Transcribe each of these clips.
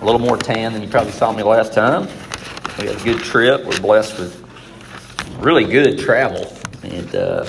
a little more tan than you probably saw me last time. We had a good trip. We're blessed with really good travel, and uh,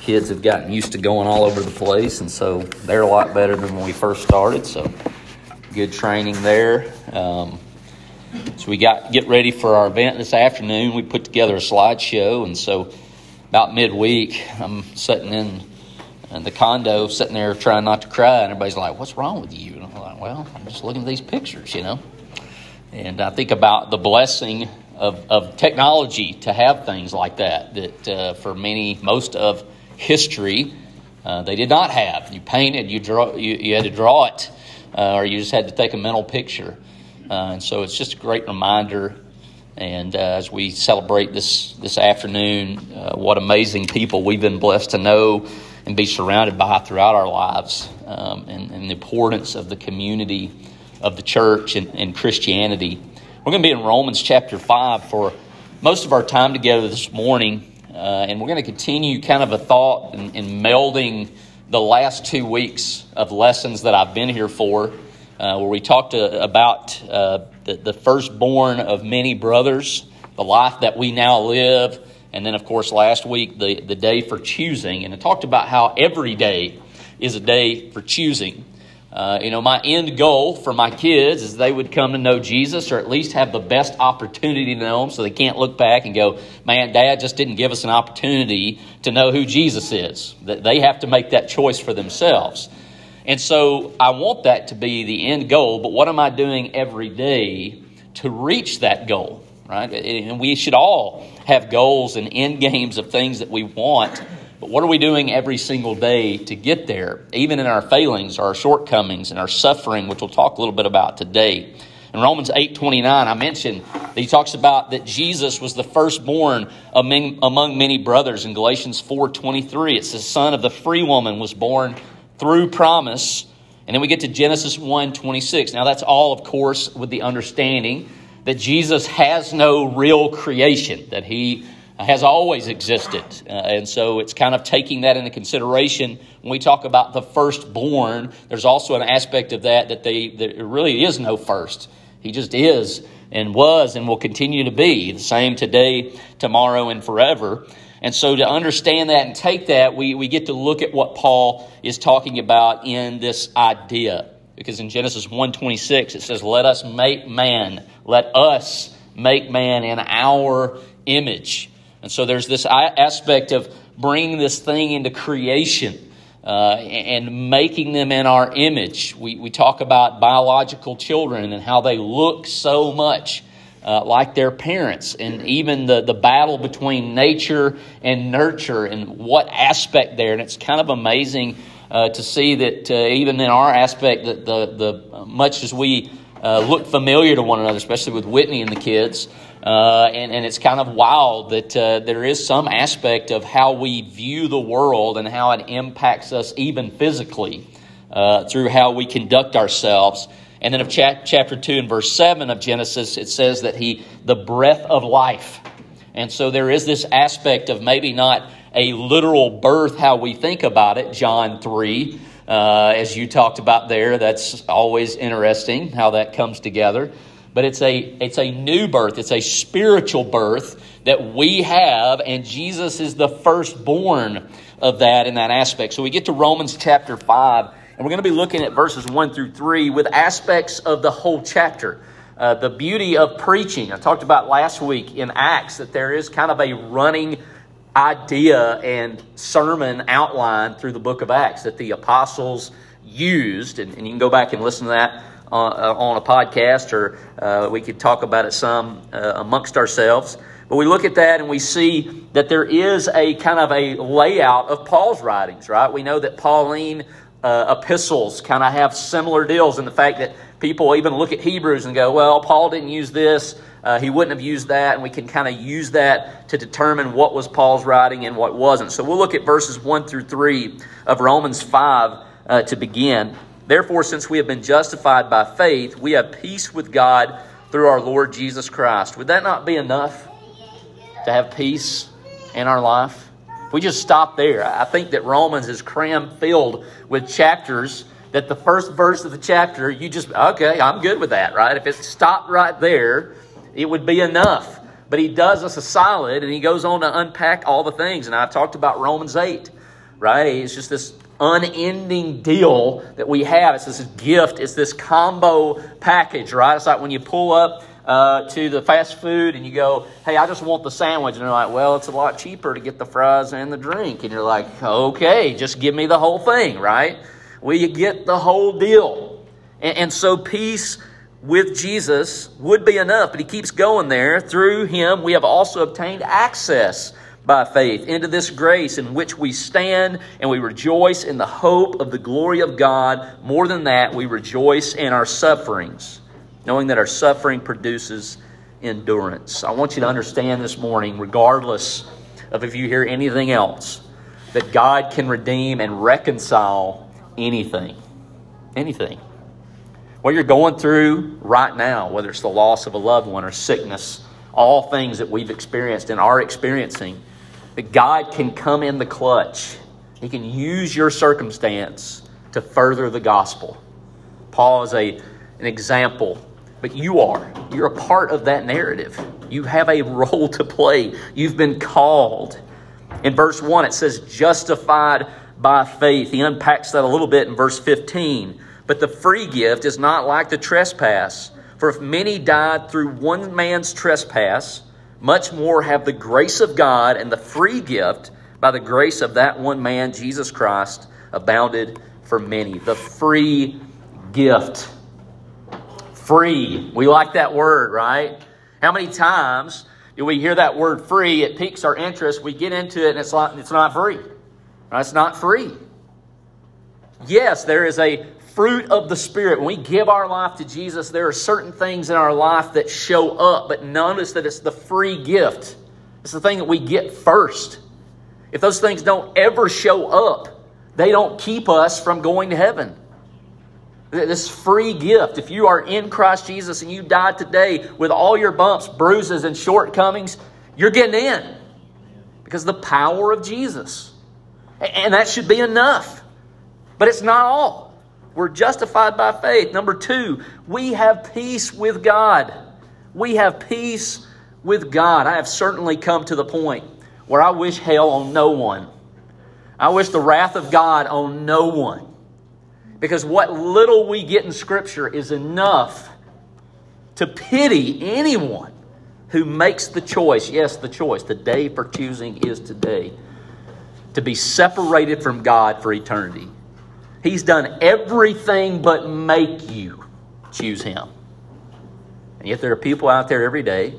kids have gotten used to going all over the place, and so they're a lot better than when we first started. So good training there. Um, so we got get ready for our event this afternoon. We put together a slideshow, and so about midweek, I'm sitting in, in the condo, sitting there trying not to cry, and everybody's like, "What's wrong with you?" "Well, I'm just looking at these pictures, you know." And I think about the blessing of, of technology to have things like that. That uh, for many, most of history, uh, they did not have. You painted, you draw, you, you had to draw it, uh, or you just had to take a mental picture. Uh, and so it's just a great reminder. And uh, as we celebrate this this afternoon, uh, what amazing people we've been blessed to know and be surrounded by throughout our lives, um, and, and, the importance of the community of the church and, and Christianity. We're going to be in Romans chapter five for most of our time together this morning, uh, and we're going to continue kind of a thought in, in melding the last two weeks of lessons that I've been here for uh, where we talked uh, about uh, the, the firstborn of many brothers, the life that we now live, and then, of course, last week, the, the day for choosing. And it talked about how every day is a day for choosing. Uh, you know, my end goal for my kids is they would come to know Jesus or at least have the best opportunity to know him so they can't look back and go, man, dad just didn't give us an opportunity to know who Jesus is. That they have to make that choice for themselves. And so I want that to be the end goal, but what am I doing every day to reach that goal? Right? And we should all have goals and end games of things that we want. But what are we doing every single day to get there, even in our failings, our shortcomings, and our suffering, which we'll talk a little bit about today? In Romans 8 29, I mentioned that he talks about that Jesus was the firstborn among, among many brothers. In Galatians 4 23, it's the son of the free woman was born through promise. And then we get to Genesis 1 26. Now, that's all, of course, with the understanding that Jesus has no real creation, that he has always existed. Uh, and so it's kind of taking that into consideration when we talk about the firstborn. There's also an aspect of that that they, there really is no first. He just is and was and will continue to be the same today, tomorrow, and forever. And so to understand that and take that, we, we get to look at what Paul is talking about in this idea. Because in Genesis 1.26 it says, Let us make man, let us make man in our image. And so there's this aspect of bringing this thing into creation uh, and making them in our image. We, we talk about biological children and how they look so much uh, like their parents, and even the, the battle between nature and nurture and what aspect there. And it's kind of amazing uh, to see that uh, even in our aspect, that the, the much as we uh, look familiar to one another, especially with Whitney and the kids. Uh, and, and it's kind of wild that uh, there is some aspect of how we view the world and how it impacts us, even physically, through how we conduct ourselves. And then of chapter 2 and verse 7 of Genesis, it says that he, the breath of life. And so there is this aspect of maybe not a literal birth, how we think about it, John 3, uh, as you talked about there. That's always interesting how that comes together. But it's a, it's a new birth, it's a spiritual birth that we have, and Jesus is the firstborn of that in that aspect. So we get to Romans chapter 5 and we're going to be looking at verses 1 through 3 with aspects of the whole chapter. Uh, the beauty of preaching. I talked about last week in Acts that there is kind of a running idea and sermon outline through the book of Acts that the apostles used. And, and you can go back and listen to that on, uh, on a podcast, or uh, we could talk about it some uh, amongst ourselves. But we look at that and we see that there is a kind of a layout of Paul's writings, right? We know that Pauline uh, epistles kind of have similar deals in the fact that people even look at Hebrews and go, well, Paul didn't use this, uh, he wouldn't have used that, and we can kind of use that to determine what was Paul's writing and what wasn't. So we'll look at verses 1 through 3 of Romans 5 uh, to begin. Therefore, since we have been justified by faith, we have peace with God through our Lord Jesus Christ. Would that not be enough to have peace in our life? If we just stop there, I think that Romans is cram filled with chapters that the first verse of the chapter, you just, okay, I'm good with that, right? If it stopped right there, it would be enough. But he does us a solid and he goes on to unpack all the things. And I've talked about Romans 8, right? It's just this unending deal that we have. It's this gift, it's this combo package, right? It's like when you pull up uh, to the fast food and you go, hey, I just want the sandwich. And they're like, well, it's a lot cheaper to get the fries and the drink. And you're like, okay, just give me the whole thing, right? Well, you get the whole deal. And, and so peace with Jesus would be enough, but he keeps going there. Through him, we have also obtained access by faith into this grace in which we stand and we rejoice in the hope of the glory of God. More than that, we rejoice in our sufferings, knowing that our suffering produces endurance. I want you to understand this morning, regardless of if you hear anything else, that God can redeem and reconcile anything. Anything. What you're going through right now, whether it's the loss of a loved one or sickness, all things that we've experienced and are experiencing, that God can come in the clutch. He can use your circumstance to further the gospel. Paul is a, an example, but you are. You're a part of that narrative. You have a role to play. You've been called. In verse 1, it says, justified by faith. He unpacks that a little bit in verse 15. But the free gift is not like the trespass. For if many died through one man's trespass, much more have the grace of God and the free gift by the grace of that one man, Jesus Christ, abounded for many. The free gift. Free. We like that word, right? How many times do we hear that word free? It piques our interest. We get into it and it's, like, it's not free. It's not free. Yes, there is a fruit of the Spirit. When we give our life to Jesus, there are certain things in our life that show up, but notice that it's the free gift. It's the thing that we get first. If those things don't ever show up, they don't keep us from going to heaven. This free gift. If you are in Christ Jesus and you died today with all your bumps, bruises, and shortcomings, you're getting in because the power of Jesus. And that should be enough. But it's not all. We're justified by faith. Number two, we have peace with God. We have peace with God. I have certainly come to the point where I wish hell on no one. I wish the wrath of God on no one. Because what little we get in Scripture is enough to pity anyone who makes the choice yes, the choice, the day for choosing is today to be separated from God for eternity. He's done everything but make you choose Him. And yet there are people out there every day,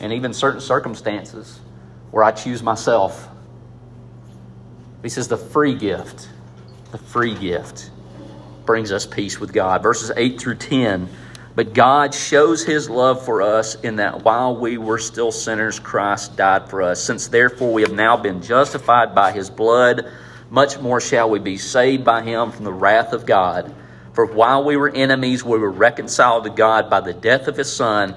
and even certain circumstances, where I choose myself. He says the free gift, the free gift brings us peace with God. Verses 8 through 10. But God shows his love for us in that while we were still sinners, Christ died for us. Since therefore we have now been justified by his blood, much more shall we be saved by him from the wrath of God. For while we were enemies, we were reconciled to God by the death of his Son.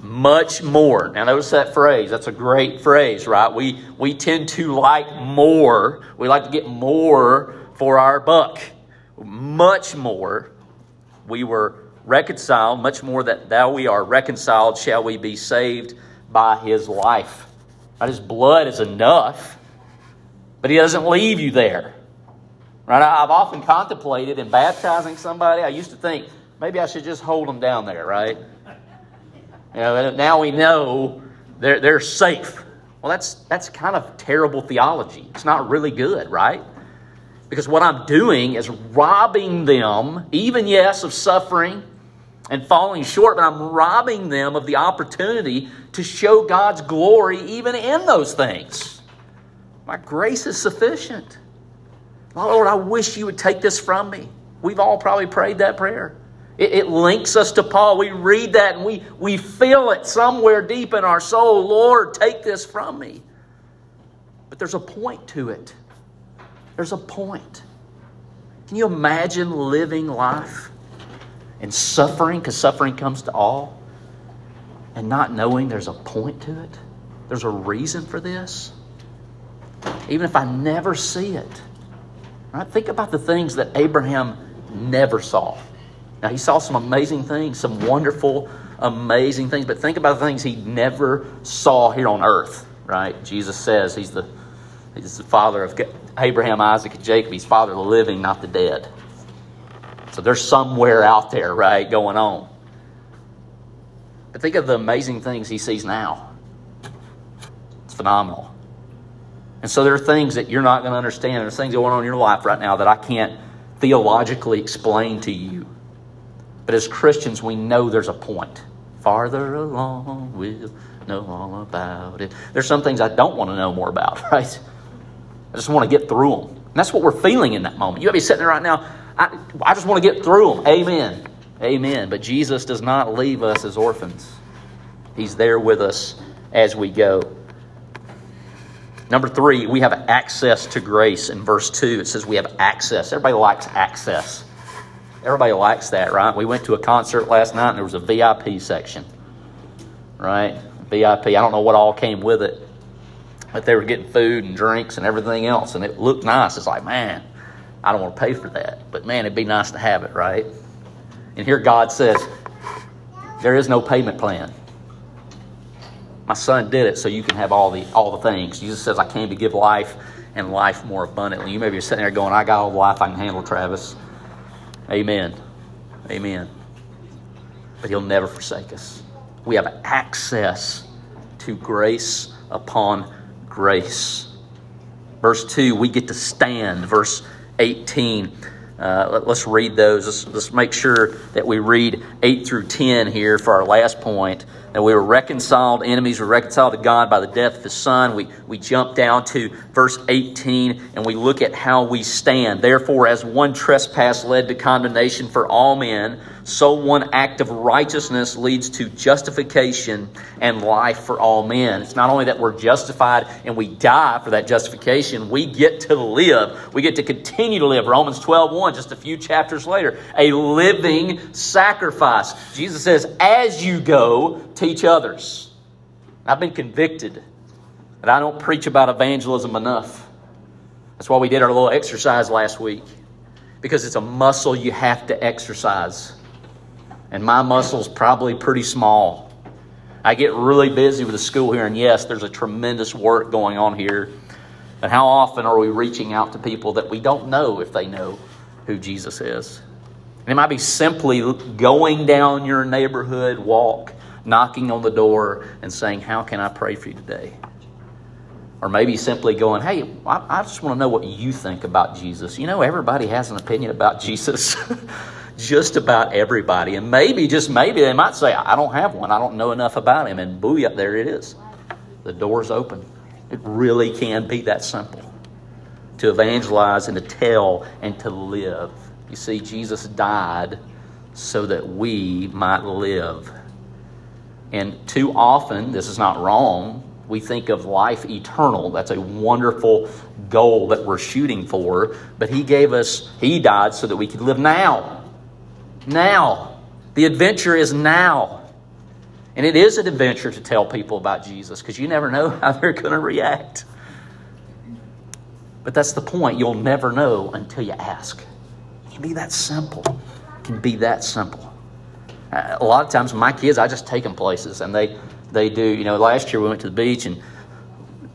Much more. Now, notice that phrase. That's a great phrase, right? We, we tend to like more. We like to get more for our buck. Much more. We were reconciled, much more that thou we are reconciled, shall we be saved by his life. Right? His blood is enough but He doesn't leave you there. Right? I've often contemplated in baptizing somebody. I used to think maybe I should just hold them down there, right? You know, now we know they're, they're safe. Well, that's, that's kind of terrible theology. It's not really good, right? Because what I'm doing is robbing them, even yes, of suffering and falling short, but I'm robbing them of the opportunity to show God's glory even in those things. My grace is sufficient. My Lord, I wish you would take this from me. We've all probably prayed that prayer. It, it, links us to Paul. We read that and we, we feel it somewhere deep in our soul. Lord, take this from me. But there's a point to it. There's a point. Can you imagine living life and suffering, because suffering comes to all, and not knowing there's a point to it? There's a reason for this? even if I never see it. Right? Think about the things that Abraham never saw. Now, he saw some amazing things, some wonderful, amazing things, but think about the things he never saw here on earth, right? Jesus says he's the, he's the father of Abraham, Isaac, and Jacob. He's father of the living, not the dead. So there's somewhere out there, right, going on. But think of the amazing things he sees now. It's phenomenal. And so there are things that you're not going to understand. There's things going on in your life right now that I can't theologically explain to you. But as Christians, we know there's a point. Farther along, we'll know all about it. There's some things I don't want to know more about, right? I just want to get through them. And that's what we're feeling in that moment. You may be sitting there right now, I, I just want to get through them. Amen. Amen. But Jesus does not leave us as orphans, He's there with us as we go. Number three, we have access to grace. In verse 2, it says we have access. Everybody likes access. Everybody likes that, right? We went to a concert last night and there was a VIP section, right? VIP. I don't know what all came with it, but they were getting food and drinks and everything else, and it looked nice. It's like, man, I don't want to pay for that, but man, it'd be nice to have it, right? And here God says, there is no payment plan. My son did it so you can have all the all the things. Jesus says, I came to give life and life more abundantly. You may be sitting there going, I got all the life I can handle, Travis. Amen. Amen. But he'll never forsake us. We have access to grace upon grace. Verse 2, we get to stand. Verse 18, uh, let, us read those. Let's, let's make sure that we read 8 through 10 here for our last point that we were reconciled, enemies were reconciled to God by the death of His Son. We, we jump down to verse 18 and we look at how we stand. Therefore, as one trespass led to condemnation for all men, so one act of righteousness leads to justification and life for all men. It's not only that we're justified and we die for that justification, we get to live. We get to continue to live. Romans 12 1, just a few chapters later, a living sacrifice. Jesus says, As you go, teach others. I've been convicted that I don't preach about evangelism enough. That's why we did our little exercise last week, because it's a muscle you have to exercise and my muscle's probably pretty small. I get really busy with the school here, and yes, there's a tremendous work going on here. But how often are we reaching out to people that we don't know if they know who Jesus is? And it might be simply going down your neighborhood walk, knocking on the door, and saying, How can I pray for you today? Or maybe simply going, Hey, I, I just want to know what you think about Jesus. You know, everybody has an opinion about Jesus. just about everybody. And maybe, just maybe, they might say, I don't have one. I don't know enough about him. And booyah, there it is. The door's open. It really can be that simple to evangelize and to tell and to live. You see, Jesus died so that we might live. And too often, this is not wrong, we think of life eternal. That's a wonderful goal that we're shooting for. But He gave us, He died so that we could live now now. The adventure is now. And it is an adventure to tell people about Jesus because you never know how they're going to react. But that's the point. You'll never know until you ask. It can be that simple. It can be that simple. Uh, a lot of times, my kids, I just take them places and they, they do. You know, last year we went to the beach and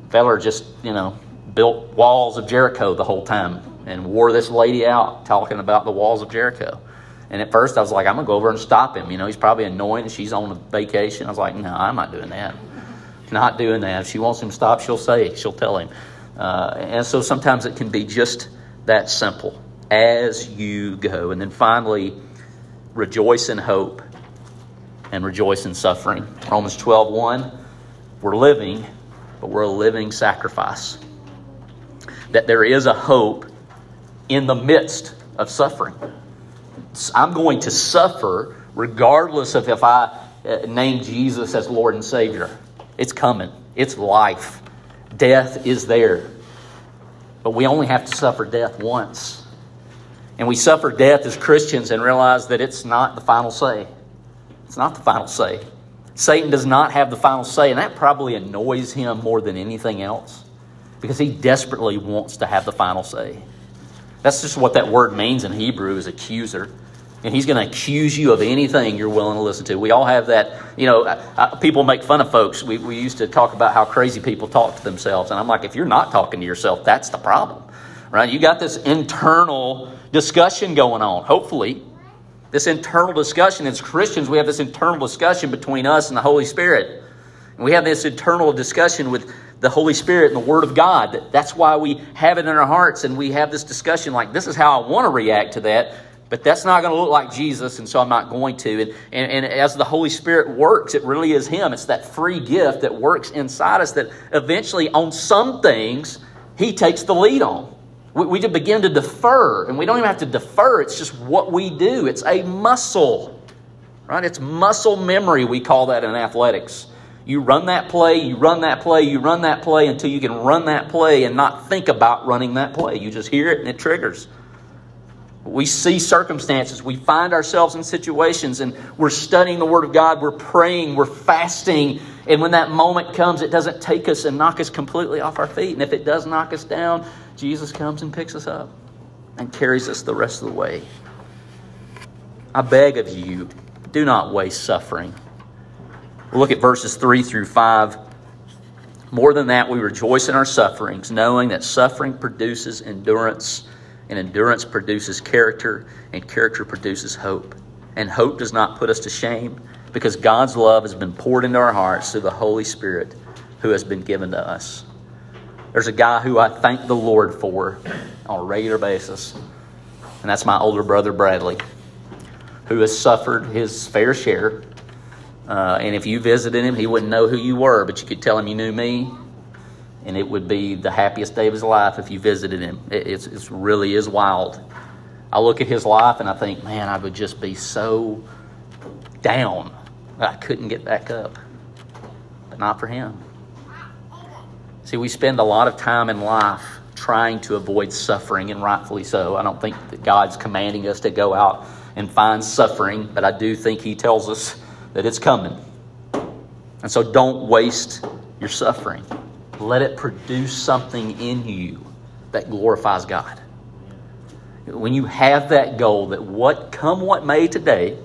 feller just, you know, built walls of Jericho the whole time and wore this lady out talking about the walls of Jericho. And at first I was like, I'm to go over and stop him. You know, he's probably annoying. She's on a vacation. I was like, no, I'm not doing that. Not doing that. If she wants him to stop, she'll say, it. she'll tell him. Uh, and so sometimes it can be just that simple as you go. And then finally, rejoice in hope and rejoice in suffering. Romans 12 1, we're living, but we're a living sacrifice. That there is a hope in the midst of suffering. I'm going to suffer regardless of if I uh, name Jesus as Lord and Savior. It's coming, it's life. Death is there. But we only have to suffer death once. And we suffer death as Christians and realize that it's not the final say. It's not the final say. Satan does not have the final say, and that probably annoys him more than anything else because he desperately wants to have the final say. That's just what that word means in Hebrew is accuser. And he's going to accuse you of anything you're willing to listen to. We all have that, you know, people make fun of folks. We, we used to talk about how crazy people talk to themselves. And I'm like, if you're not talking to yourself, that's the problem, right? You got this internal discussion going on, hopefully. This internal discussion as Christians, we have this internal discussion between us and the Holy Spirit. And we have this internal discussion with the Holy Spirit and the Word of God. That's why we have it in our hearts and we have this discussion like, this is how I want to react to that, but that's not going to look like Jesus, and so I'm not going to. And, and, and, as the Holy Spirit works, it really is Him. It's that free gift that works inside us that eventually, on some things, He takes the lead on. We, we just begin to defer, and we don't even have to defer, it's just what we do. It's a muscle, right? It's muscle memory, we call that in athletics. You run that play, you run that play, you run that play until you can run that play and not think about running that play. You just hear it and it triggers. We see circumstances, we find ourselves in situations, and we're studying the Word of God, we're praying, we're fasting, and when that moment comes, it doesn't take us and knock us completely off our feet. And if it does knock us down, Jesus comes and picks us up and carries us the rest of the way. I beg of you, do not waste suffering. Look at verses 3 through 5. More than that, we rejoice in our sufferings, knowing that suffering produces endurance, and endurance produces character, and character produces hope. And hope does not put us to shame, because God's love has been poured into our hearts through the Holy Spirit who has been given to us. There's a guy who I thank the Lord for on a regular basis, and that's my older brother Bradley, who has suffered his fair share uh, and if you visited him, he wouldn't know who you were, but you could tell him you knew me, and it would be the happiest day of his life if you visited him. It it's, it's really is wild. I look at his life and I think, man, I would just be so down that I couldn't get back up. But not for him. See, we spend a lot of time in life trying to avoid suffering, and rightfully so. I don't think that God's commanding us to go out and find suffering, but I do think He tells us that it's coming. And so don't waste your suffering. Let it produce something in you that glorifies God. When you have that goal that what come what may today,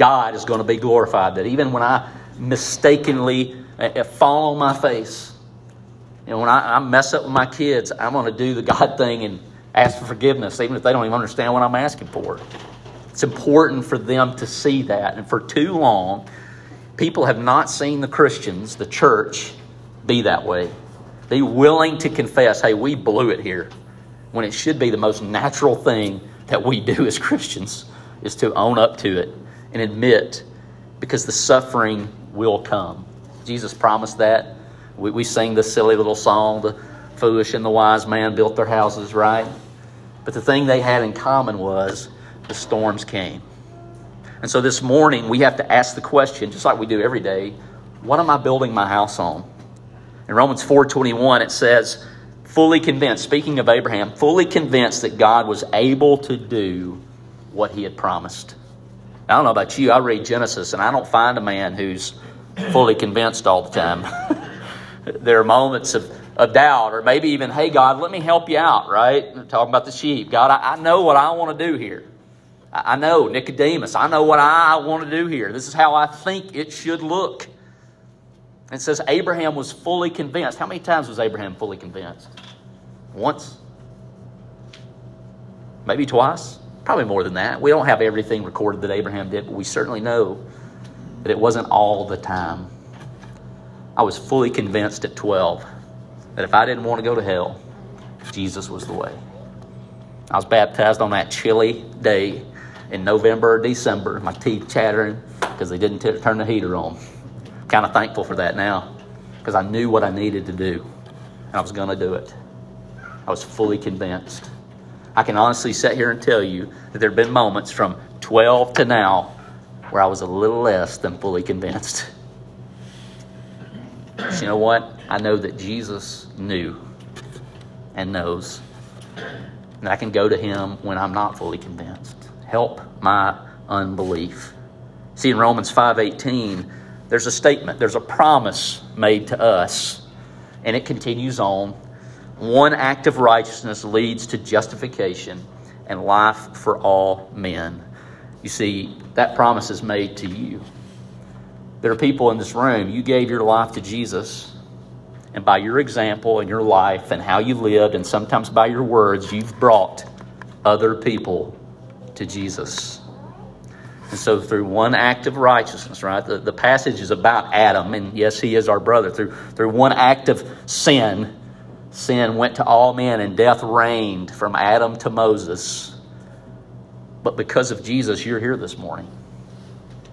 God is going to be glorified. That even when I mistakenly uh, uh, fall on my face, and when I, I mess up with my kids, I'm going to do the God thing and ask for forgiveness, even if they don't even understand what I'm asking for. It's important for them to see that. And for too long, people have not seen the Christians, the church, be that way. Be willing to confess, hey, we blew it here. When it should be the most natural thing that we do as Christians is to own up to it and admit because the suffering will come. Jesus promised that. We, we sing this silly little song, the foolish and the wise man built their houses, right? But the thing they had in common was the storms came. And so this morning we have to ask the question, just like we do every day, what am I building my house on? In Romans 4:21 it says, fully convinced, speaking of Abraham, fully convinced that God was able to do what he had promised. I don't know about you, I read Genesis and I don't find a man who's fully convinced all the time. there are moments of, of doubt, or maybe even, hey, God, let me help you out, right? Talking about the sheep. God, I, I know what I want to do here. I know, Nicodemus, I know what I want to do here. This is how I think it should look. It says Abraham was fully convinced. How many times was Abraham fully convinced? Once? Maybe twice? Probably more than that. We don't have everything recorded that Abraham did, but we certainly know that it wasn't all the time. I was fully convinced at 12 that if I didn't want to go to hell, Jesus was the way. I was baptized on that chilly day in November or December, my teeth chattering because they didn't t- turn the heater on. Kind of thankful for that now because I knew what I needed to do and I was going to do it. I was fully convinced. I can honestly sit here and tell you that there have been moments from 12 to now where I was a little less than fully convinced. But you know what? I know that Jesus knew and knows. And I can go to him when I'm not fully convinced help my unbelief. See in Romans 5:18, there's a statement, there's a promise made to us, and it continues on. One act of righteousness leads to justification and life for all men. You see, that promise is made to you. There are people in this room, you gave your life to Jesus, and by your example and your life and how you lived, and sometimes by your words, you've brought other people to Jesus. And so, through one act of righteousness, right? The, the passage is about Adam, and yes, he is our brother. Through, through one act of sin, sin went to all men, and death reigned from Adam to Moses. But because of Jesus, you're here this morning.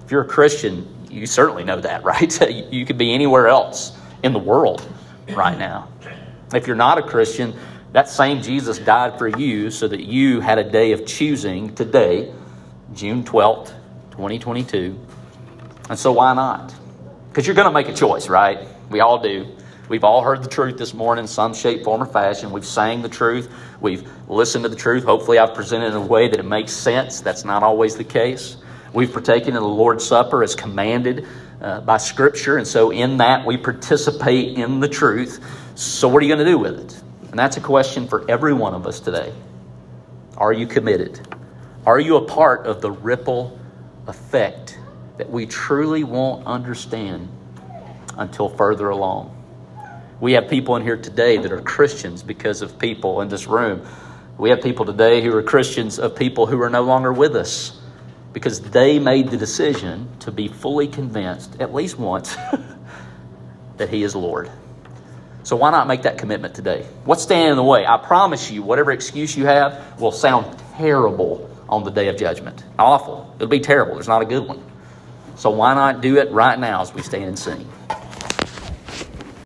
If you're a Christian, you certainly know that, right? you could be anywhere else in the world right now. If you're not a Christian, that same Jesus died for you so that you had a day of choosing today, June 12th, 2022. And so why not? Because you're going to make a choice, right? We all do. We've all heard the truth this morning in some shape, form, or fashion. We've sang the truth. We've listened to the truth. Hopefully, I've presented it in a way that it makes sense. That's not always the case. We've partaken in the Lord's Supper as commanded uh, by Scripture, and so in that we participate in the truth. So, what are you going to do with it? And that's a question for every one of us today. Are you committed? Are you a part of the ripple effect that we truly won't understand until further along? We have people in here today that are Christians because of people in this room. We have people today who are Christians of people who are no longer with us because they made the decision to be fully convinced, at least once, that He is Lord. So why not make that commitment today? What's standing in the way? I promise you, whatever excuse you have will sound terrible on the day of judgment. Awful. It'll be terrible. There's not a good one. So why not do it right now as we stand and sing?